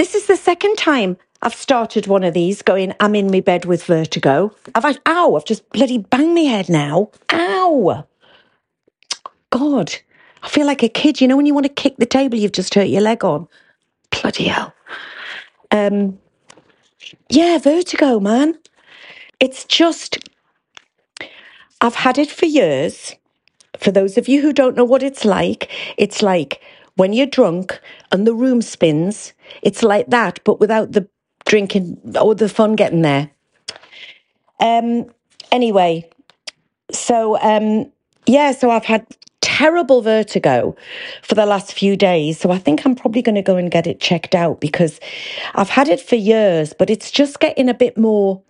This is the second time I've started one of these going, I'm in my bed with vertigo. I've had, ow, I've just bloody banged my head now. Ow. God, I feel like a kid. You know, when you want to kick the table you've just hurt your leg on? Bloody hell. Um, yeah, vertigo, man. It's just, I've had it for years. For those of you who don't know what it's like, it's like when you're drunk and the room spins, it's like that, but without the drinking or the fun getting there. Um, anyway, so um, yeah, so I've had terrible vertigo for the last few days. So I think I'm probably going to go and get it checked out because I've had it for years, but it's just getting a bit more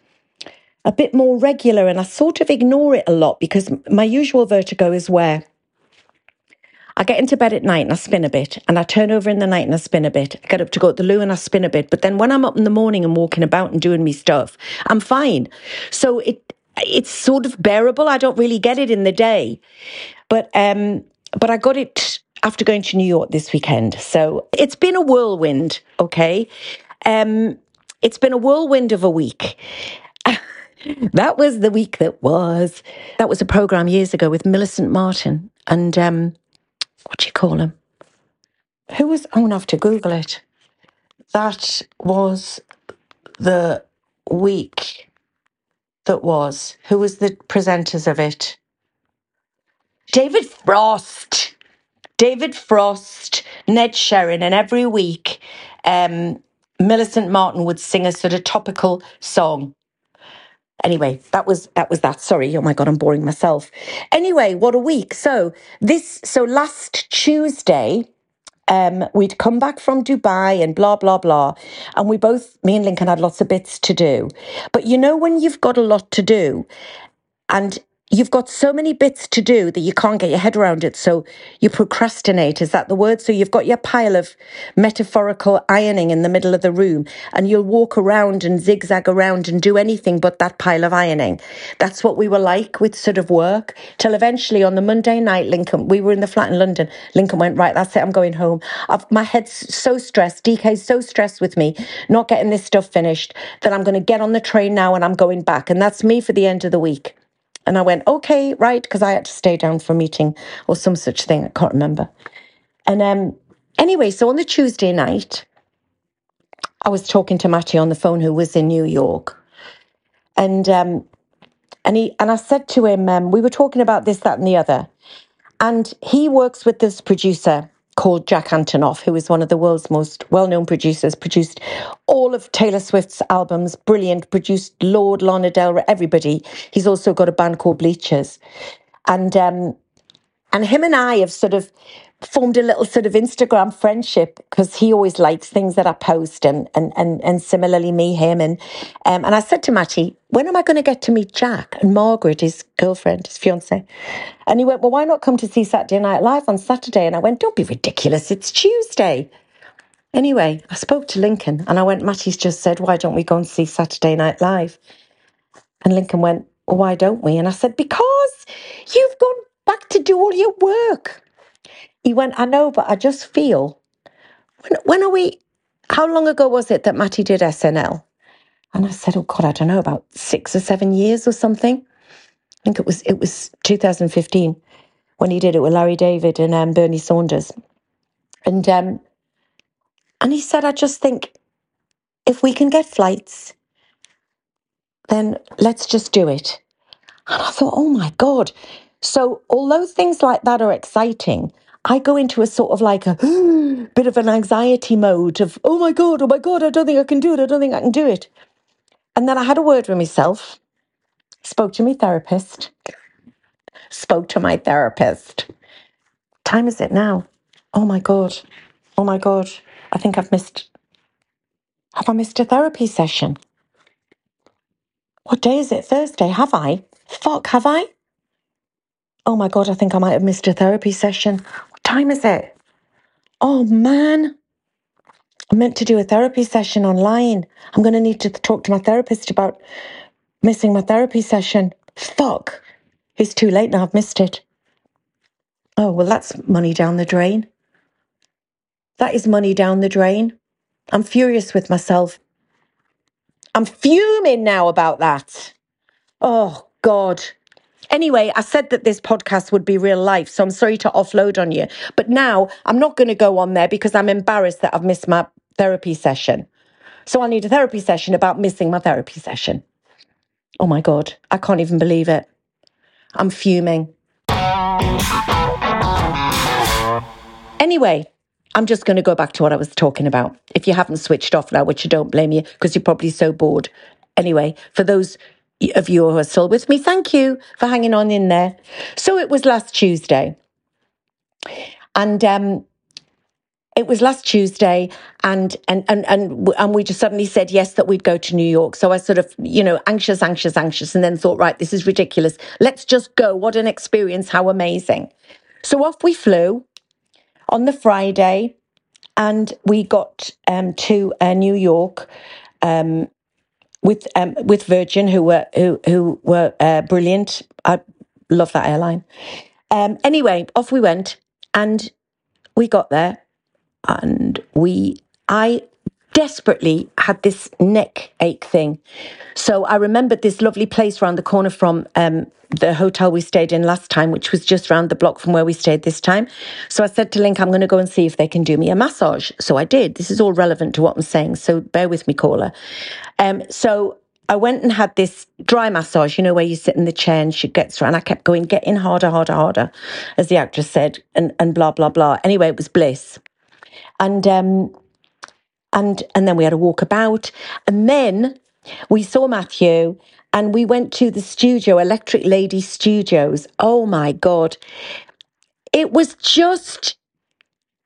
a bit more regular and I sort of ignore it a lot because my usual vertigo is where I get into bed at night and I spin a bit, and I turn over in the night and I spin a bit. I get up to go to the loo and I spin a bit. But then when I'm up in the morning and walking about and doing me stuff, I'm fine. So it it's sort of bearable. I don't really get it in the day, but um, but I got it after going to New York this weekend. So it's been a whirlwind. Okay, um, it's been a whirlwind of a week. that was the week that was. That was a program years ago with Millicent Martin and um, what do you call him? Who was? I'm gonna have to Google it. That was the week that was. Who was the presenters of it? David Frost. David Frost, Ned Sherrin, and every week, um, Millicent Martin would sing a sort of topical song. Anyway, that was that was that. Sorry, oh my god, I'm boring myself. Anyway, what a week. So this so last Tuesday, um, we'd come back from Dubai and blah blah blah, and we both, me and Lincoln, had lots of bits to do. But you know when you've got a lot to do, and you've got so many bits to do that you can't get your head around it. So you procrastinate. Is that the word? So you've got your pile of metaphorical ironing in the middle of the room and you'll walk around and zigzag around and do anything but that pile of ironing. That's what we were like with sort of work till eventually on the Monday night, Lincoln, we were in the flat in London. Lincoln went, right, that's it. I'm going home. I've, my head's so stressed. DK's so stressed with me, not getting this stuff finished that I'm going to get on the train now and I'm going back. And that's me for the end of the week. And I went, okay, right, because I had to stay down for a meeting or some such thing. I can't remember. And um, anyway, so on the Tuesday night, I was talking to Matty on the phone, who was in New York, and um, and he and I said to him, um, we were talking about this, that, and the other, and he works with this producer called Jack Antonoff, who is one of the world's most well-known producers, produced all of Taylor Swift's albums, brilliant, produced Lorde, Lana Del Rey, everybody. He's also got a band called Bleachers. And um, and him and I have sort of formed a little sort of Instagram friendship because he always likes things that I post and and and, and similarly me him and um, and I said to Matty, when am I going to get to meet Jack and Margaret, his girlfriend, his fiance? And he went, well, why not come to see Saturday Night Live on Saturday? And I went, don't be ridiculous, it's Tuesday. Anyway, I spoke to Lincoln and I went, Matty's just said, why don't we go and see Saturday Night Live? And Lincoln went, well, why don't we? And I said, because you've gone back to do all your work. He went, I know, but I just feel. When, when are we? How long ago was it that Matty did SNL? And I said, Oh God, I don't know, about six or seven years or something. I think it was it was 2015 when he did it with Larry David and um, Bernie Saunders. And um, and he said, I just think if we can get flights, then let's just do it. And I thought, oh my God. So although things like that are exciting, I go into a sort of like a bit of an anxiety mode of, oh my God, oh my God, I don't think I can do it. I don't think I can do it. And then I had a word with myself, spoke to my therapist, spoke to my therapist. Time is it now? Oh my God. Oh my God. I think I've missed. Have I missed a therapy session? What day is it? Thursday. Have I? Fuck, have I? Oh my God, I think I might have missed a therapy session. Time is it? Oh man. I'm meant to do a therapy session online. I'm going to need to talk to my therapist about missing my therapy session. Fuck. It's too late now. I've missed it. Oh, well, that's money down the drain. That is money down the drain. I'm furious with myself. I'm fuming now about that. Oh, God. Anyway, I said that this podcast would be real life, so I'm sorry to offload on you. But now I'm not going to go on there because I'm embarrassed that I've missed my therapy session. So I need a therapy session about missing my therapy session. Oh my God, I can't even believe it. I'm fuming. Anyway, I'm just going to go back to what I was talking about. If you haven't switched off now, which I don't blame you because you're probably so bored. Anyway, for those of you who are still with me, thank you for hanging on in there. So it was last Tuesday. And um, it was last Tuesday, and and and and and we just suddenly said yes that we'd go to New York. So I sort of, you know, anxious, anxious, anxious, and then thought, right, this is ridiculous. Let's just go. What an experience! How amazing! So off we flew on the Friday, and we got um, to uh, New York. Um, with um, with Virgin, who were who who were uh, brilliant. I love that airline. Um, anyway, off we went, and we got there, and we I desperately had this neck ache thing. So I remembered this lovely place around the corner from um, the hotel we stayed in last time, which was just around the block from where we stayed this time. So I said to Link, I'm going to go and see if they can do me a massage. So I did. This is all relevant to what I'm saying. So bear with me, caller. Um, so I went and had this dry massage, you know, where you sit in the chair and she gets around. I kept going, getting harder, harder, harder, as the actress said, and, and blah, blah, blah. Anyway, it was bliss. And um, and and then we had a walk about and then we saw matthew and we went to the studio electric lady studios oh my god it was just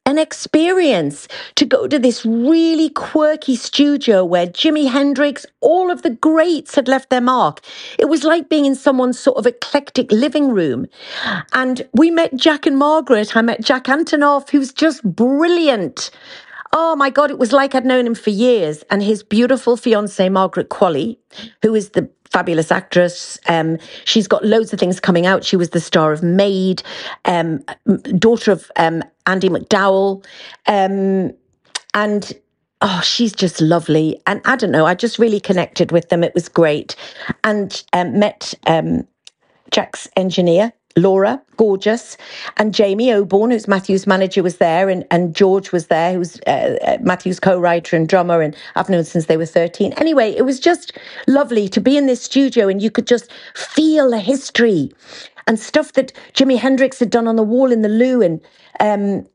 an experience to go to this really quirky studio where Jimi Hendrix, all of the greats had left their mark. It was like being in someone's sort of eclectic living room. And we met Jack and Margaret. I met Jack Antonoff, who's just brilliant. Oh my God, it was like I'd known him for years. And his beautiful fiancee, Margaret Qualley, who is the fabulous actress. Um, she's got loads of things coming out. She was the star of Maid, um, daughter of um, Andie MacDowell. Um, and oh, she's just lovely. And I don't know, I just really connected with them. It was great. And um, met um, Jack's engineer, Laura, gorgeous, and Jamie Oborne, who's Matthew's manager, was there, and, and George was there, who's uh, uh, Matthew's co-writer and drummer, and I've known since they were 13. Anyway, it was just lovely to be in this studio and you could just feel the history and stuff that Jimi Hendrix had done on the wall in the loo and um,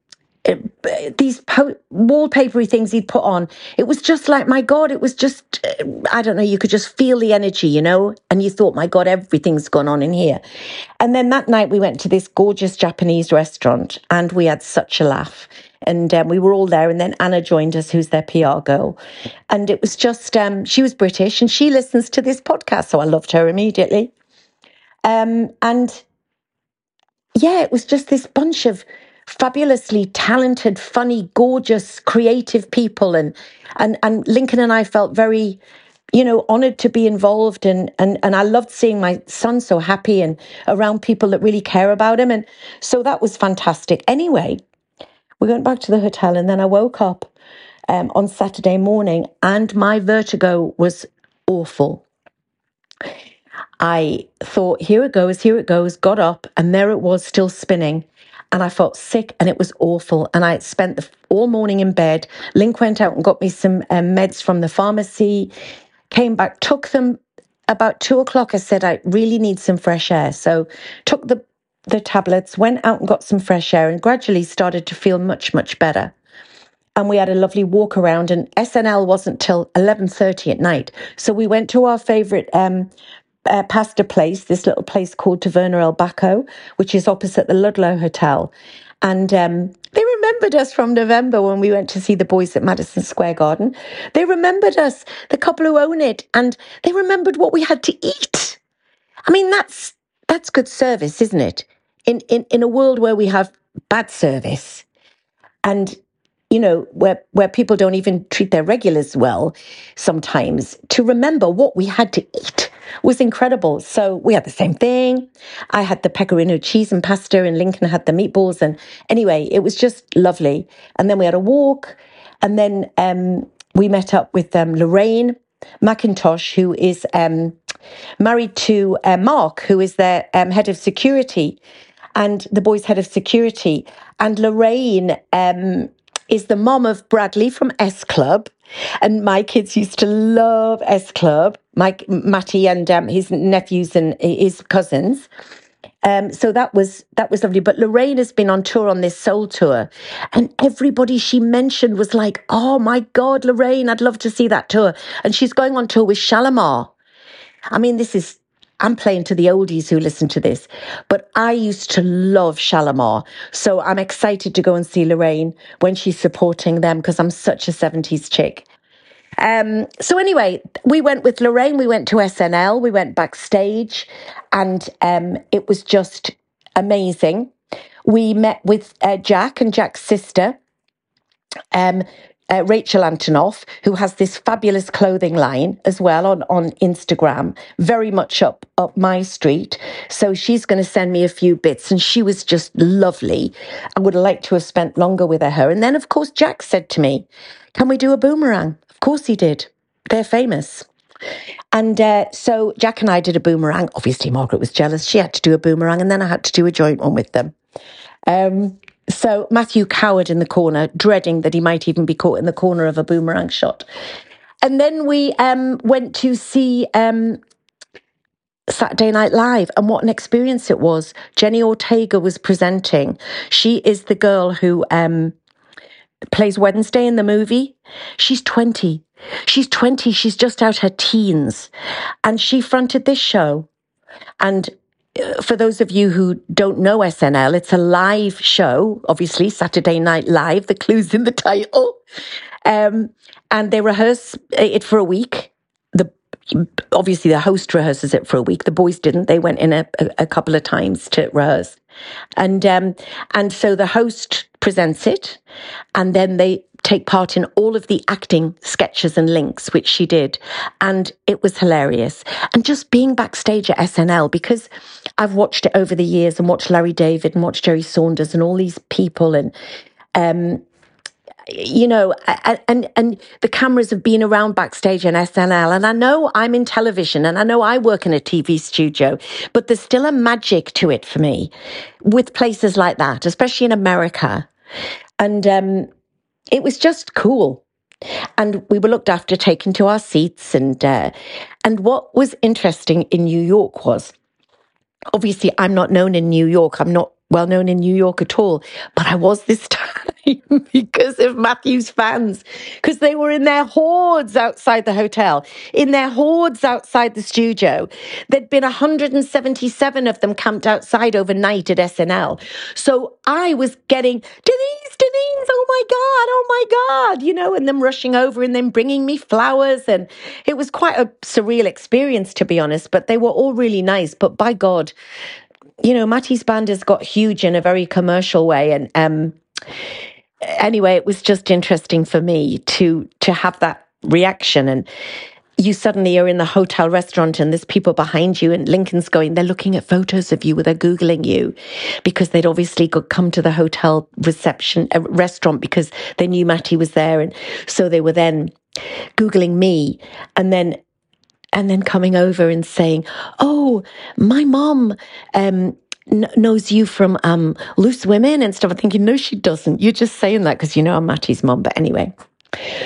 it, these po- wallpapery things he'd put on. It was just like, my God, it was just, uh, I don't know, you could just feel the energy, you know? And you thought, my God, everything's gone on in here. And then that night we went to this gorgeous Japanese restaurant and we had such a laugh. And um, we were all there. And then Anna joined us, who's their PR girl. And it was just, um, she was British and she listens to this podcast. So I loved her immediately. Um, and yeah, it was just this bunch of fabulously talented, funny, gorgeous, creative people. And and and Lincoln and I felt very, you know, honored to be involved and and and I loved seeing my son so happy and around people that really care about him. And so that was fantastic. Anyway, we went back to the hotel and then I woke up um, on Saturday morning and my vertigo was awful. I thought, here it goes, here it goes, got up, and there it was still spinning and I felt sick and it was awful. And I spent the, all morning in bed. Link went out and got me some um, meds from the pharmacy, came back, took them about two o'clock. I said, I really need some fresh air. So took the, the tablets, went out and got some fresh air and gradually started to feel much, much better. And we had a lovely walk around and SNL wasn't till 11.30 at night. So we went to our favorite um, uh, pasta place, this little place called Taverna El Baco, which is opposite the Ludlow Hotel. And um, they remembered us from November when we went to see the boys at Madison Square Garden. They remembered us, the couple who own it, and they remembered what we had to eat. I mean, that's that's good service, isn't it? In in in a world where we have bad service, and you know, where, where people don't even treat their regulars well sometimes, to remember what we had to eat was incredible. So we had the same thing. I had the pecorino cheese and pasta, and Lincoln had the meatballs. And anyway, it was just lovely. And then we had a walk. And then um, we met up with um, Lorraine McIntosh, who is um, married to uh, Mark, who is their um, head of security and the boys' head of security. And Lorraine um, is the mom of Bradley from S Club. And my kids used to love S Club, Mike, Matty and um, his nephews and his cousins. Um, so that was that was lovely. But Lorraine has been on tour on this soul tour, and everybody she mentioned was like, "Oh my God, Lorraine, I'd love to see that tour." And she's going on tour with Shalamar. I mean, this is I'm playing to the oldies who listen to this, but I used to love Shalamar. So I'm excited to go and see Lorraine when she's supporting them because I'm such a 70s chick. Um, so anyway, we went with Lorraine, we went to SNL, we went backstage, and um, it was just amazing. We met with uh, Jack and Jack's sister. Um, uh, Rachel Antonoff, who has this fabulous clothing line as well on, on Instagram, very much up up my street. So she's going to send me a few bits, and she was just lovely. I would like to have spent longer with her. And then, of course, Jack said to me, "Can we do a boomerang?" Of course, he did. They're famous. And uh, so Jack and I did a boomerang. Obviously, Margaret was jealous. She had to do a boomerang, and then I had to do a joint one with them. Um, so Matthew cowered in the corner, dreading that he might even be caught in the corner of a boomerang shot. And then we um, went to see um, Saturday Night Live, and what an experience it was. Jenny Ortega was presenting. She is the girl who um, plays Wednesday in the movie. She's 20. She's 20. She's just out her teens. And she fronted this show. And for those of you who don't know SNL, it's a live show, obviously, Saturday Night Live. The clue's in the title. Um, and they rehearse it for a week. The obviously the host rehearses it for a week. The boys didn't; they went in a, a, a couple of times to rehearse, and um, and so the host presents it, and then they take part in all of the acting sketches and links, which she did. And it was hilarious. And just being backstage at SNL, because I've watched it over the years and watched Larry David and watched Jerry Saunders and all these people and, um, you know, and and the cameras have been around backstage in SNL, and I know I'm in television, and I know I work in a TV studio, but there's still a magic to it for me, with places like that, especially in America, and um, it was just cool. And we were looked after, taken to our seats, and uh, and what was interesting in New York was, obviously, I'm not known in New York. I'm not well known in New York at all, but I was this time. because of Matthew's fans, because they were in their hordes outside the hotel, in their hordes outside the studio. There'd been 177 of them camped outside overnight at SNL. So I was getting, Denise, Denise, oh my God, oh my God, you know, and them rushing over and then bringing me flowers. And it was quite a surreal experience, to be honest, but they were all really nice. But by God, you know, Matty's band has got huge in a very commercial way. And, um, anyway, it was just interesting for me to to have that reaction and you suddenly are in the hotel restaurant and there's people behind you and Lincoln's going, they're looking at photos of you they're Googling you because they'd obviously come to the hotel reception uh, restaurant because they knew Matty was there. And so they were then Googling me and then and then coming over and saying, "Oh, my mom um, knows you from um, Loose Women and stuff. I'm thinking, no, she doesn't. You're just saying that because you know I'm Matty's mom. But anyway,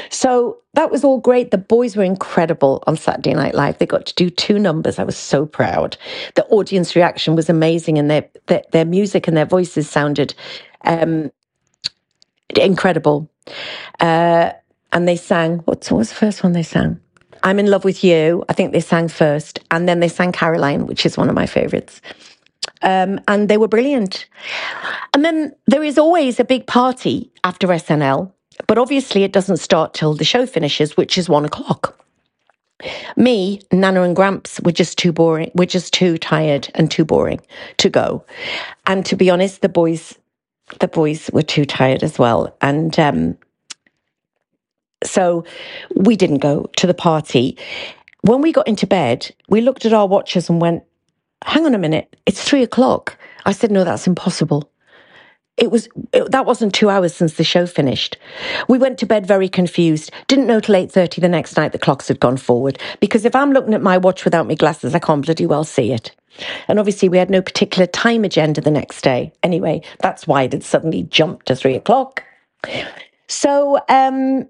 so that was all great. The boys were incredible on Saturday Night Live. They got to do two numbers. I was so proud. The audience reaction was amazing, and their their, their music and their voices sounded um, incredible. Uh, and they sang. What was the first one they sang? I'm in love with you. I think they sang first, and then they sang Caroline, which is one of my favorites. Um, and they were brilliant. And then there is always a big party after SNL, but obviously it doesn't start till the show finishes, which is one o'clock. Me, Nana and Gramps were just too boring. We're just too tired and too boring to go. And to be honest, the boys, the boys were too tired as well. And um, so we didn't go to the party. When we got into bed, we looked at our watches and went, hang on a minute, it's three o'clock. I said, no, that's impossible. It was it, that wasn't two hours since the show finished. We went to bed very confused. Didn't know till eight thirty the next night the clocks had gone forward. Because if I'm looking at my watch without my glasses, I can't bloody well see it. And obviously, we had no particular time agenda the next day. Anyway, that's why it had suddenly jumped to three o'clock. So um,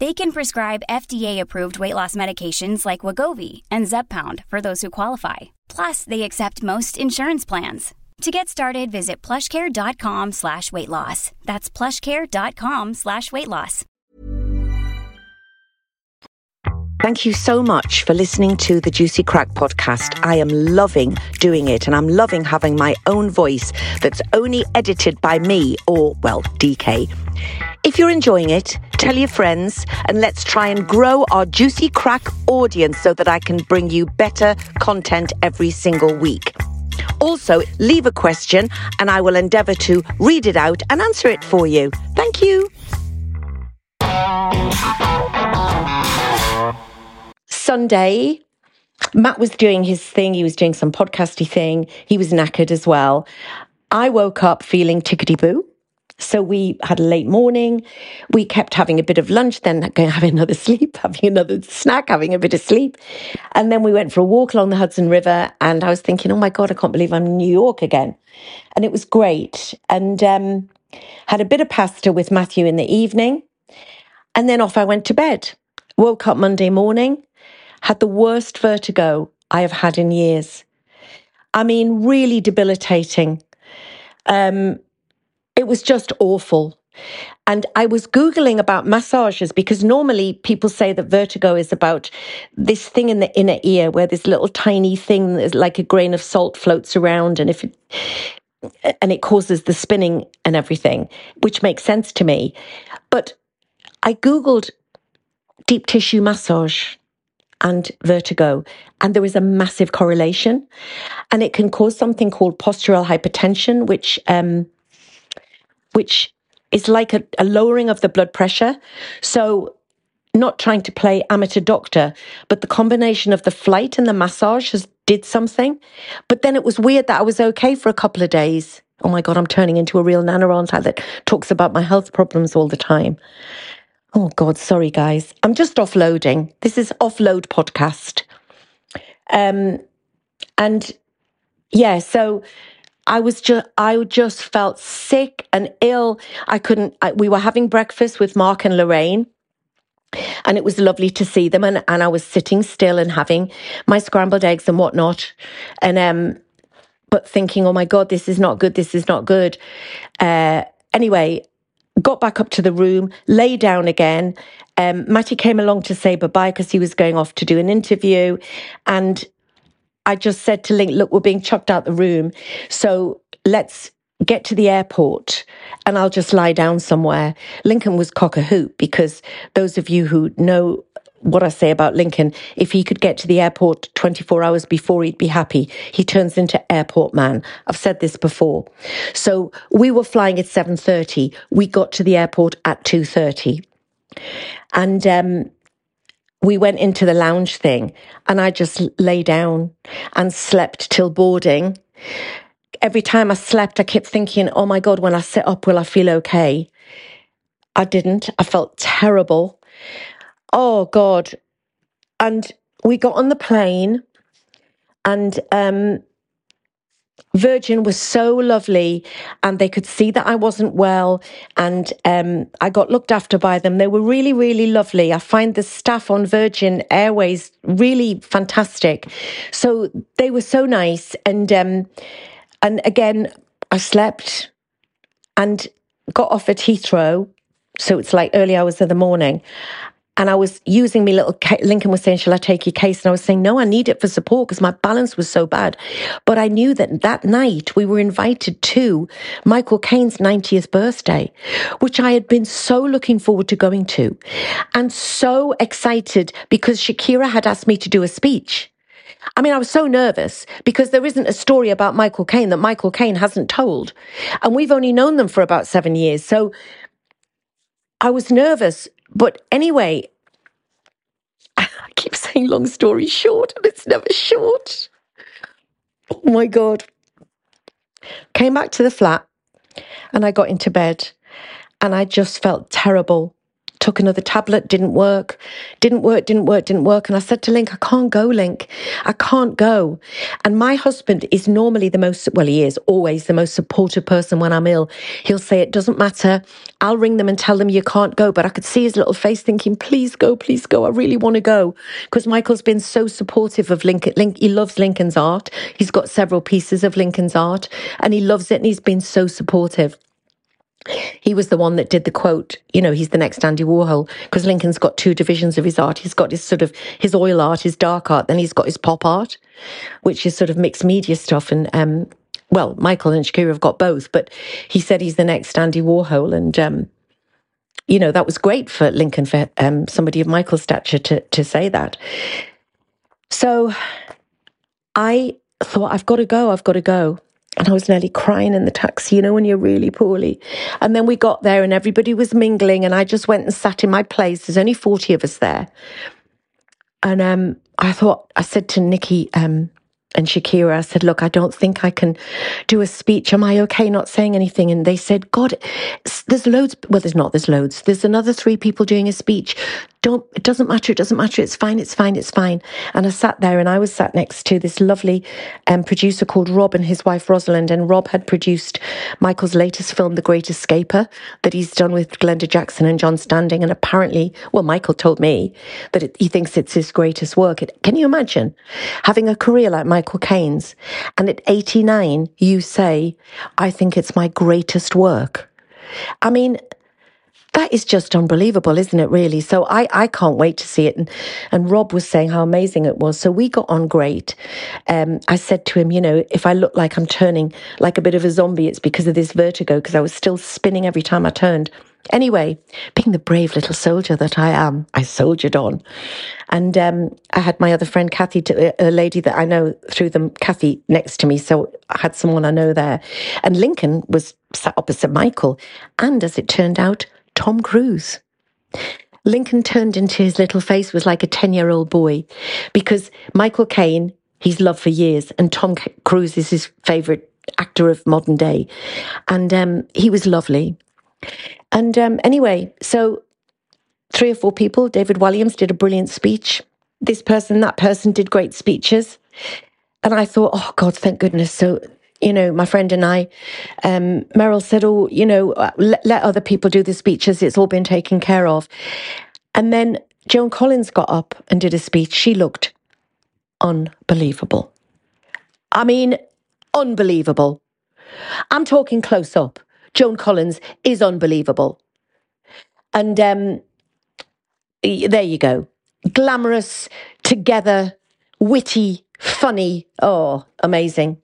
They can prescribe FDA-approved weight loss medications like Wegovy and Zepbound for those who qualify. Plus, they accept most insurance plans. To get started, visit plushcare.com slash weight loss. That's plushcare.com slash weight loss. Thank you so much for listening to the Juicy Crack podcast. I am loving doing it and I'm loving having my own voice that's only edited by me or, well, DK. If you're enjoying it, tell your friends and let's try and grow our Juicy Crack audience so that I can bring you better content every single week. Also, leave a question and I will endeavour to read it out and answer it for you. Thank you. Sunday, Matt was doing his thing. He was doing some podcasty thing. He was knackered as well. I woke up feeling tickety boo. So we had a late morning. We kept having a bit of lunch, then going having another sleep, having another snack, having a bit of sleep. And then we went for a walk along the Hudson River. And I was thinking, oh my God, I can't believe I'm in New York again. And it was great. And um, had a bit of pasta with Matthew in the evening. And then off I went to bed. Woke up Monday morning, had the worst vertigo I have had in years. I mean, really debilitating. Um, it was just awful. And I was Googling about massages because normally people say that vertigo is about this thing in the inner ear where this little tiny thing is like a grain of salt floats around. And if it, and it causes the spinning and everything, which makes sense to me. But I Googled deep tissue massage and vertigo. And there is a massive correlation. And it can cause something called postural hypertension, which, um, which is like a, a lowering of the blood pressure. So, not trying to play amateur doctor, but the combination of the flight and the massage has did something. But then it was weird that I was okay for a couple of days. Oh my God, I'm turning into a real Nana Ronta that talks about my health problems all the time. Oh God, sorry guys. I'm just offloading. This is offload podcast. Um, and yeah, so I was just, I just felt sick and ill. I couldn't, I, we were having breakfast with Mark and Lorraine and it was lovely to see them. And, and I was sitting still and having my scrambled eggs and whatnot. And, um, but thinking, oh my God, this is not good. This is not good. Uh, anyway, got back up to the room, lay down again. Um, Matty came along to say bye bye because he was going off to do an interview. And I just said to Link, look, we're being chucked out the room. So let's get to the airport and I'll just lie down somewhere. Lincoln was cock a hoop because those of you who know what I say about Lincoln, if he could get to the airport 24 hours before, he'd be happy. He turns into airport man. I've said this before. So we were flying at 7.30. We got to the airport at 2.30. And um, we went into the lounge thing and I just lay down and slept till boarding every time I slept, I kept thinking, oh my God, when I sit up, will I feel okay? I didn't. I felt terrible. Oh God. And we got on the plane and um, Virgin was so lovely and they could see that I wasn't well and um, I got looked after by them. They were really, really lovely. I find the staff on Virgin Airways really fantastic. So they were so nice and um, and again, I slept and got off at Heathrow. So it's like early hours of the morning. And I was using my little, Lincoln was saying, Shall I take your case? And I was saying, No, I need it for support because my balance was so bad. But I knew that that night we were invited to Michael Caine's 90th birthday, which I had been so looking forward to going to and so excited because Shakira had asked me to do a speech. I mean, I was so nervous because there isn't a story about Michael Caine that Michael Caine hasn't told. And we've only known them for about seven years. So I was nervous. But anyway, I keep saying long story short, and it's never short. Oh my God. Came back to the flat and I got into bed and I just felt terrible took another tablet, didn't work, didn't work, didn't work, didn't work. And I said to Link, I can't go, Link. I can't go. And my husband is normally the most, well, he is always the most supportive person when I'm ill. He'll say, It doesn't matter. I'll ring them and tell them you can't go. But I could see his little face thinking, Please go, please go. I really want to go. Because Michael's been so supportive of Lincoln. Link, he loves Lincoln's art. He's got several pieces of Lincoln's art and he loves it and he's been so supportive he was the one that did the quote, you know, he's the next Andy Warhol, because Lincoln's got two divisions of his art. He's got his sort of his oil art, his dark art, then he's got his pop art, which is sort of mixed media stuff. And um, well, Michael and Shakira have got both, but he said he's the next Andy Warhol. And um, you know, that was great for Lincoln, for um, somebody of Michael's stature to to say that. So I thought, I've got to go, I've got to go. And I was nearly crying in the taxi, you know, when you're really poorly. And then we got there and everybody was mingling and I just went and sat in my place. There's only 40 of us there. And um, I thought, I said to Nikki, um, and Shakira, I said, look, I don't think I can do a speech. Am I okay not saying anything? And they said, God, there's loads. Well, there's not, there's loads. There's another three people doing a speech. Don't, it doesn't matter. It doesn't matter. It's fine. It's fine. It's fine. And I sat there and I was sat next to this lovely um, producer called Rob and his wife Rosalind. And Rob had produced Michael's latest film, The Great Escaper, that he's done with Glenda Jackson and John Standing. And apparently, well, Michael told me that it, he thinks it's his greatest work. It, can you imagine having a career like Michael? Caine's, and at 89, you say, I think it's my greatest work. I mean, that is just unbelievable, isn't it, really? So I, I can't wait to see it. And, and Rob was saying how amazing it was. So we got on great. Um, I said to him, you know, if I look like I'm turning like a bit of a zombie, it's because of this vertigo, because I was still spinning every time I turned. Anyway, being the brave little soldier that I am, I soldiered on. And um, I had my other friend, Kathy, a lady that I know through them, Kathy, next to me. So I had someone I know there. And Lincoln was sat opposite Michael. And as it turned out, Tom Cruise. Lincoln turned into his little face was like a 10 year old boy because Michael Caine, he's loved for years, and Tom Cruise is his favorite actor of modern day. And um, he was lovely. And um, anyway, so three or four people, David Walliams did a brilliant speech. This person, that person did great speeches. And I thought, oh God, thank goodness. So, you know, my friend and I, um, Meryl said, oh, you know, uh, let, let other people do the speeches. It's all been taken care of. And then Joan Collins got up and did a speech. She looked unbelievable. I mean, unbelievable. I'm talking close up. Joan Collins is unbelievable. And um, there you go. Glamorous, together, witty, funny. Oh, amazing.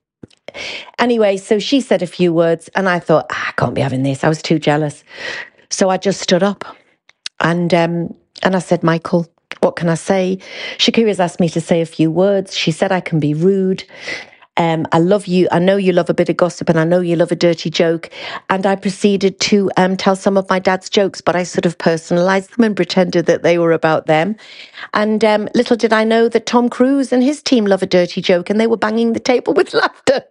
Anyway, so she said a few words, and I thought, ah, I can't be having this. I was too jealous. So I just stood up and um, and I said, Michael, what can I say? Shakira's asked me to say a few words. She said I can be rude. Um, I love you. I know you love a bit of gossip and I know you love a dirty joke. And I proceeded to um, tell some of my dad's jokes, but I sort of personalized them and pretended that they were about them. And um, little did I know that Tom Cruise and his team love a dirty joke and they were banging the table with laughter.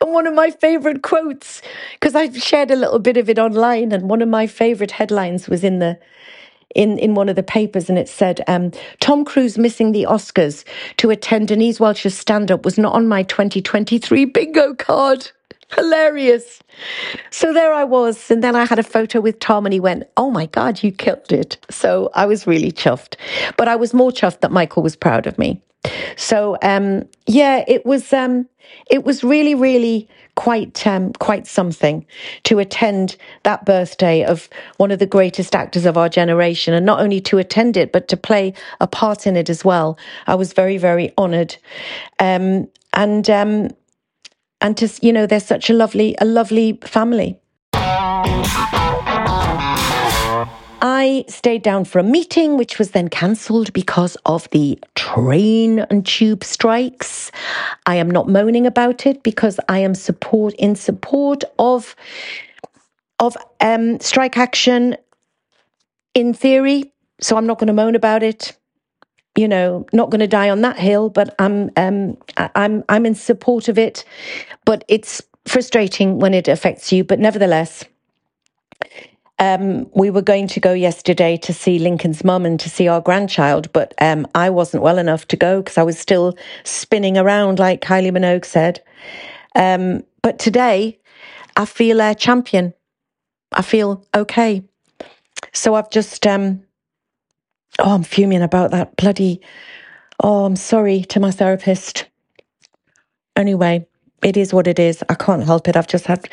And one of my favorite quotes, because I've shared a little bit of it online, and one of my favorite headlines was in the in, in one of the papers, and it said, um, Tom Cruise missing the Oscars to attend Denise Welch's stand up was not on my 2023 bingo card. Hilarious. So there I was. And then I had a photo with Tom and he went, Oh my God, you killed it. So I was really chuffed. But I was more chuffed that Michael was proud of me. So um, yeah, it was um, it was really, really quite um, quite something to attend that birthday of one of the greatest actors of our generation, and not only to attend it, but to play a part in it as well. I was very, very honoured, um, and um, and to you know, they're such a lovely, a lovely family. I stayed down for a meeting, which was then cancelled because of the train and tube strikes. I am not moaning about it because I am support in support of of um, strike action in theory. So I'm not going to moan about it. You know, not going to die on that hill, but I'm um, I'm I'm in support of it. But it's frustrating when it affects you. But nevertheless, um, we were going to go yesterday to see Lincoln's mum and to see our grandchild, but um, I wasn't well enough to go because I was still spinning around, like Kylie Minogue said. Um, but today, I feel a champion. I feel okay. So I've just, um, oh, I'm fuming about that bloody. Oh, I'm sorry to my therapist. Anyway, it is what it is. I can't help it. I've just had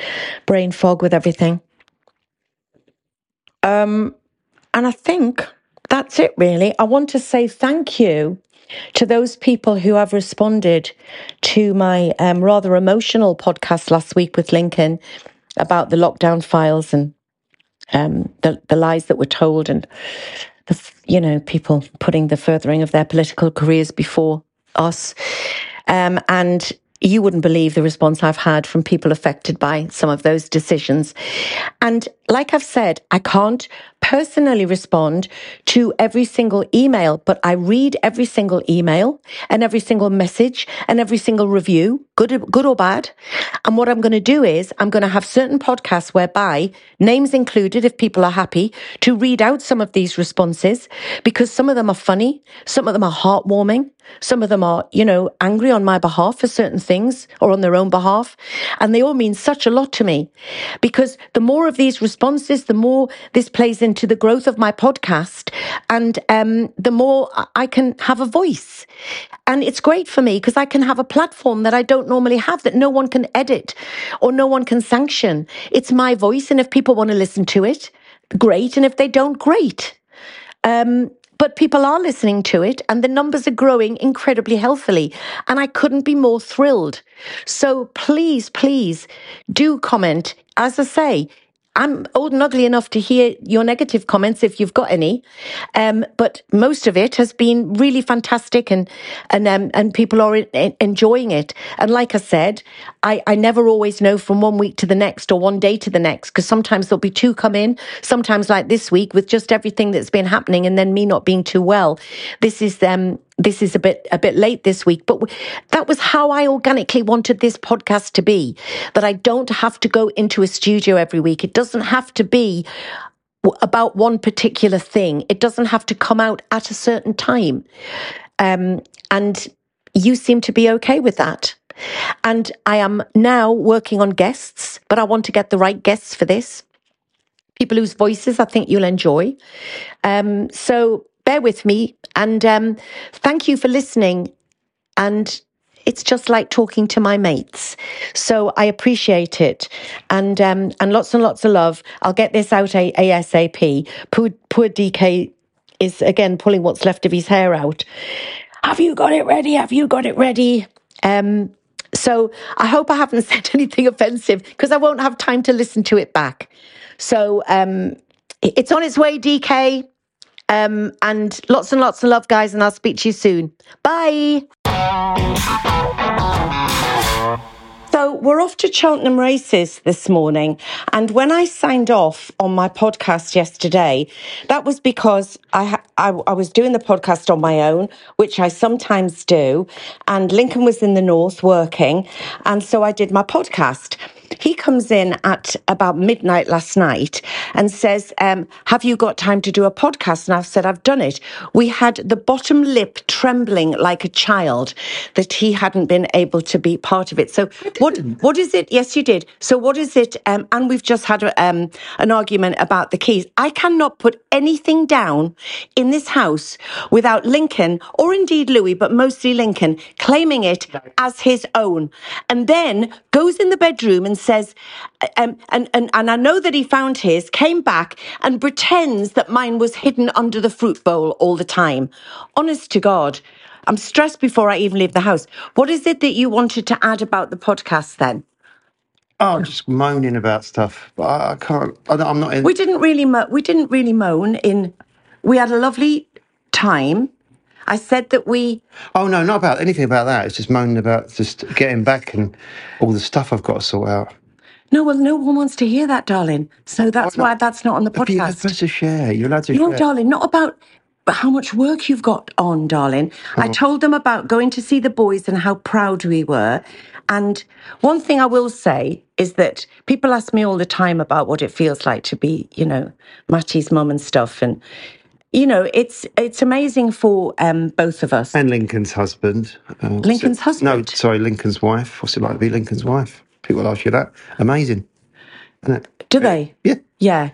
brain fog with everything. Um, and I think that's it, really. I want to say thank you to those people who have responded to my um, rather emotional podcast last week with Lincoln about the lockdown files and um, the, the lies that were told and the, you know, people putting the furthering of their political careers before us. Um, and you wouldn't believe the response I've had from people affected by some of those decisions. And like I've said, I can't personally respond to every single email, but I read every single email and every single message and every single review, good, good or bad. And what I'm going to do is I'm going to have certain podcasts whereby names included, if people are happy to read out some of these responses because some of them are funny. Some of them are heartwarming. Some of them are, you know, angry on my behalf for certain things or on their own behalf. And they all mean such a lot to me because the more of these responses, the more this plays into the growth of my podcast and um, the more I can have a voice. And it's great for me because I can have a platform that I don't normally have that no one can edit or no one can sanction. It's my voice. And if people want to listen to it, great. And if they don't, great. Um, but people are listening to it and the numbers are growing incredibly healthily. And I couldn't be more thrilled. So please, please do comment. As I say, I'm old and ugly enough to hear your negative comments if you've got any. Um, but most of it has been really fantastic and, and, um, and people are in, enjoying it. And like I said, I, I never always know from one week to the next or one day to the next because sometimes there'll be two come in, sometimes like this week with just everything that's been happening and then me not being too well. This is, um, this is a bit a bit late this week but that was how i organically wanted this podcast to be that i don't have to go into a studio every week. It doesn't have to be about one particular thing. It doesn't have to come out at a certain time. Um, and you seem to be okay with that. And i am now working on guests but i want to get the right guests for this. People whose voices i think you'll enjoy. Um, so bear with me. And um, thank you for listening. And it's just like talking to my mates. So I appreciate it. And um, and lots and lots of love. I'll get this out ASAP. Poor, poor DK is again pulling what's left of his hair out. Have you got it ready? Have you got it ready? Um, so I hope I haven't said anything offensive because I won't have time to listen to it back. So um, it's on its way, DK. Um, and lots and lots of love, guys, and I'll speak to you soon. Bye. So we're off to Cheltenham races this morning. And when I signed off on my podcast yesterday, that was because I, ha- I, I, was doing the podcast on my own, which I sometimes do. And Lincoln was in the north working. And so I did my podcast. He comes in at about midnight last night and says, um, Have you got time to do a podcast? And I've said, I've done it. We had the bottom lip trembling like a child that he hadn't been able to be part of it. So, what what is it? Yes, you did. So, what is it? Um, and we've just had a, um, an argument about the keys. I cannot put anything down in this house without Lincoln, or indeed Louis, but mostly Lincoln, claiming it as his own. And then goes in the bedroom and says, says, um, and, and, and I know that he found his, came back and pretends that mine was hidden under the fruit bowl all the time. Honest to God, I'm stressed before I even leave the house. What is it that you wanted to add about the podcast then? Oh, just moaning about stuff. But I, I can't. I, am not in. We didn't really. Mo- we didn't really moan. In we had a lovely time. I said that we. Oh no, not about anything about that. It's just moaning about just getting back and all the stuff I've got to sort out. No, well, no one wants to hear that, darling. So that's why that's not on the podcast. You're allowed to share. You're allowed to no, share. darling, not about how much work you've got on, darling. Oh. I told them about going to see the boys and how proud we were. And one thing I will say is that people ask me all the time about what it feels like to be, you know, Matty's mum and stuff. And you know, it's it's amazing for um, both of us. And Lincoln's husband. Uh, Lincoln's it, husband. No, sorry, Lincoln's wife. What's it like to be Lincoln's wife? People ask you that. Amazing. Do they? Yeah. Yeah.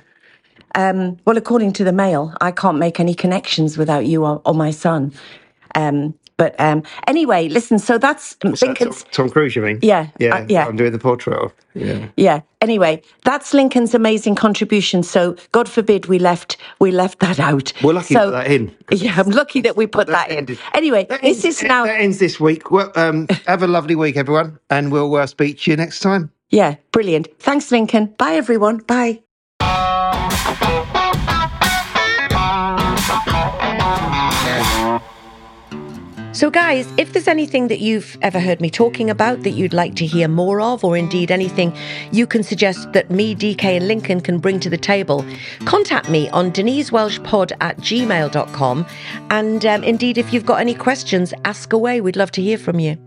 Um, well, according to the Mail, I can't make any connections without you or, or my son. Um, but um, anyway, listen. So that's What's Lincoln's. That, Tom, Tom, Cruise, you mean? Yeah, yeah, uh, yeah. I'm doing the portrait of. Yeah, yeah. Anyway, that's Lincoln's amazing contribution. So God forbid we left we left that out. We're lucky so, put that in. Yeah, I'm lucky that we put that, that in. Anyway, that this ends, is now that ends this week. Well, um, have a lovely week, everyone, and we'll uh, speak to you next time. Yeah, brilliant. Thanks, Lincoln. Bye, everyone. Bye. So, guys, if there's anything that you've ever heard me talking about that you'd like to hear more of, or indeed anything you can suggest that me, DK, and Lincoln can bring to the table, contact me on denisewelchpod at gmail.com. And um, indeed, if you've got any questions, ask away. We'd love to hear from you.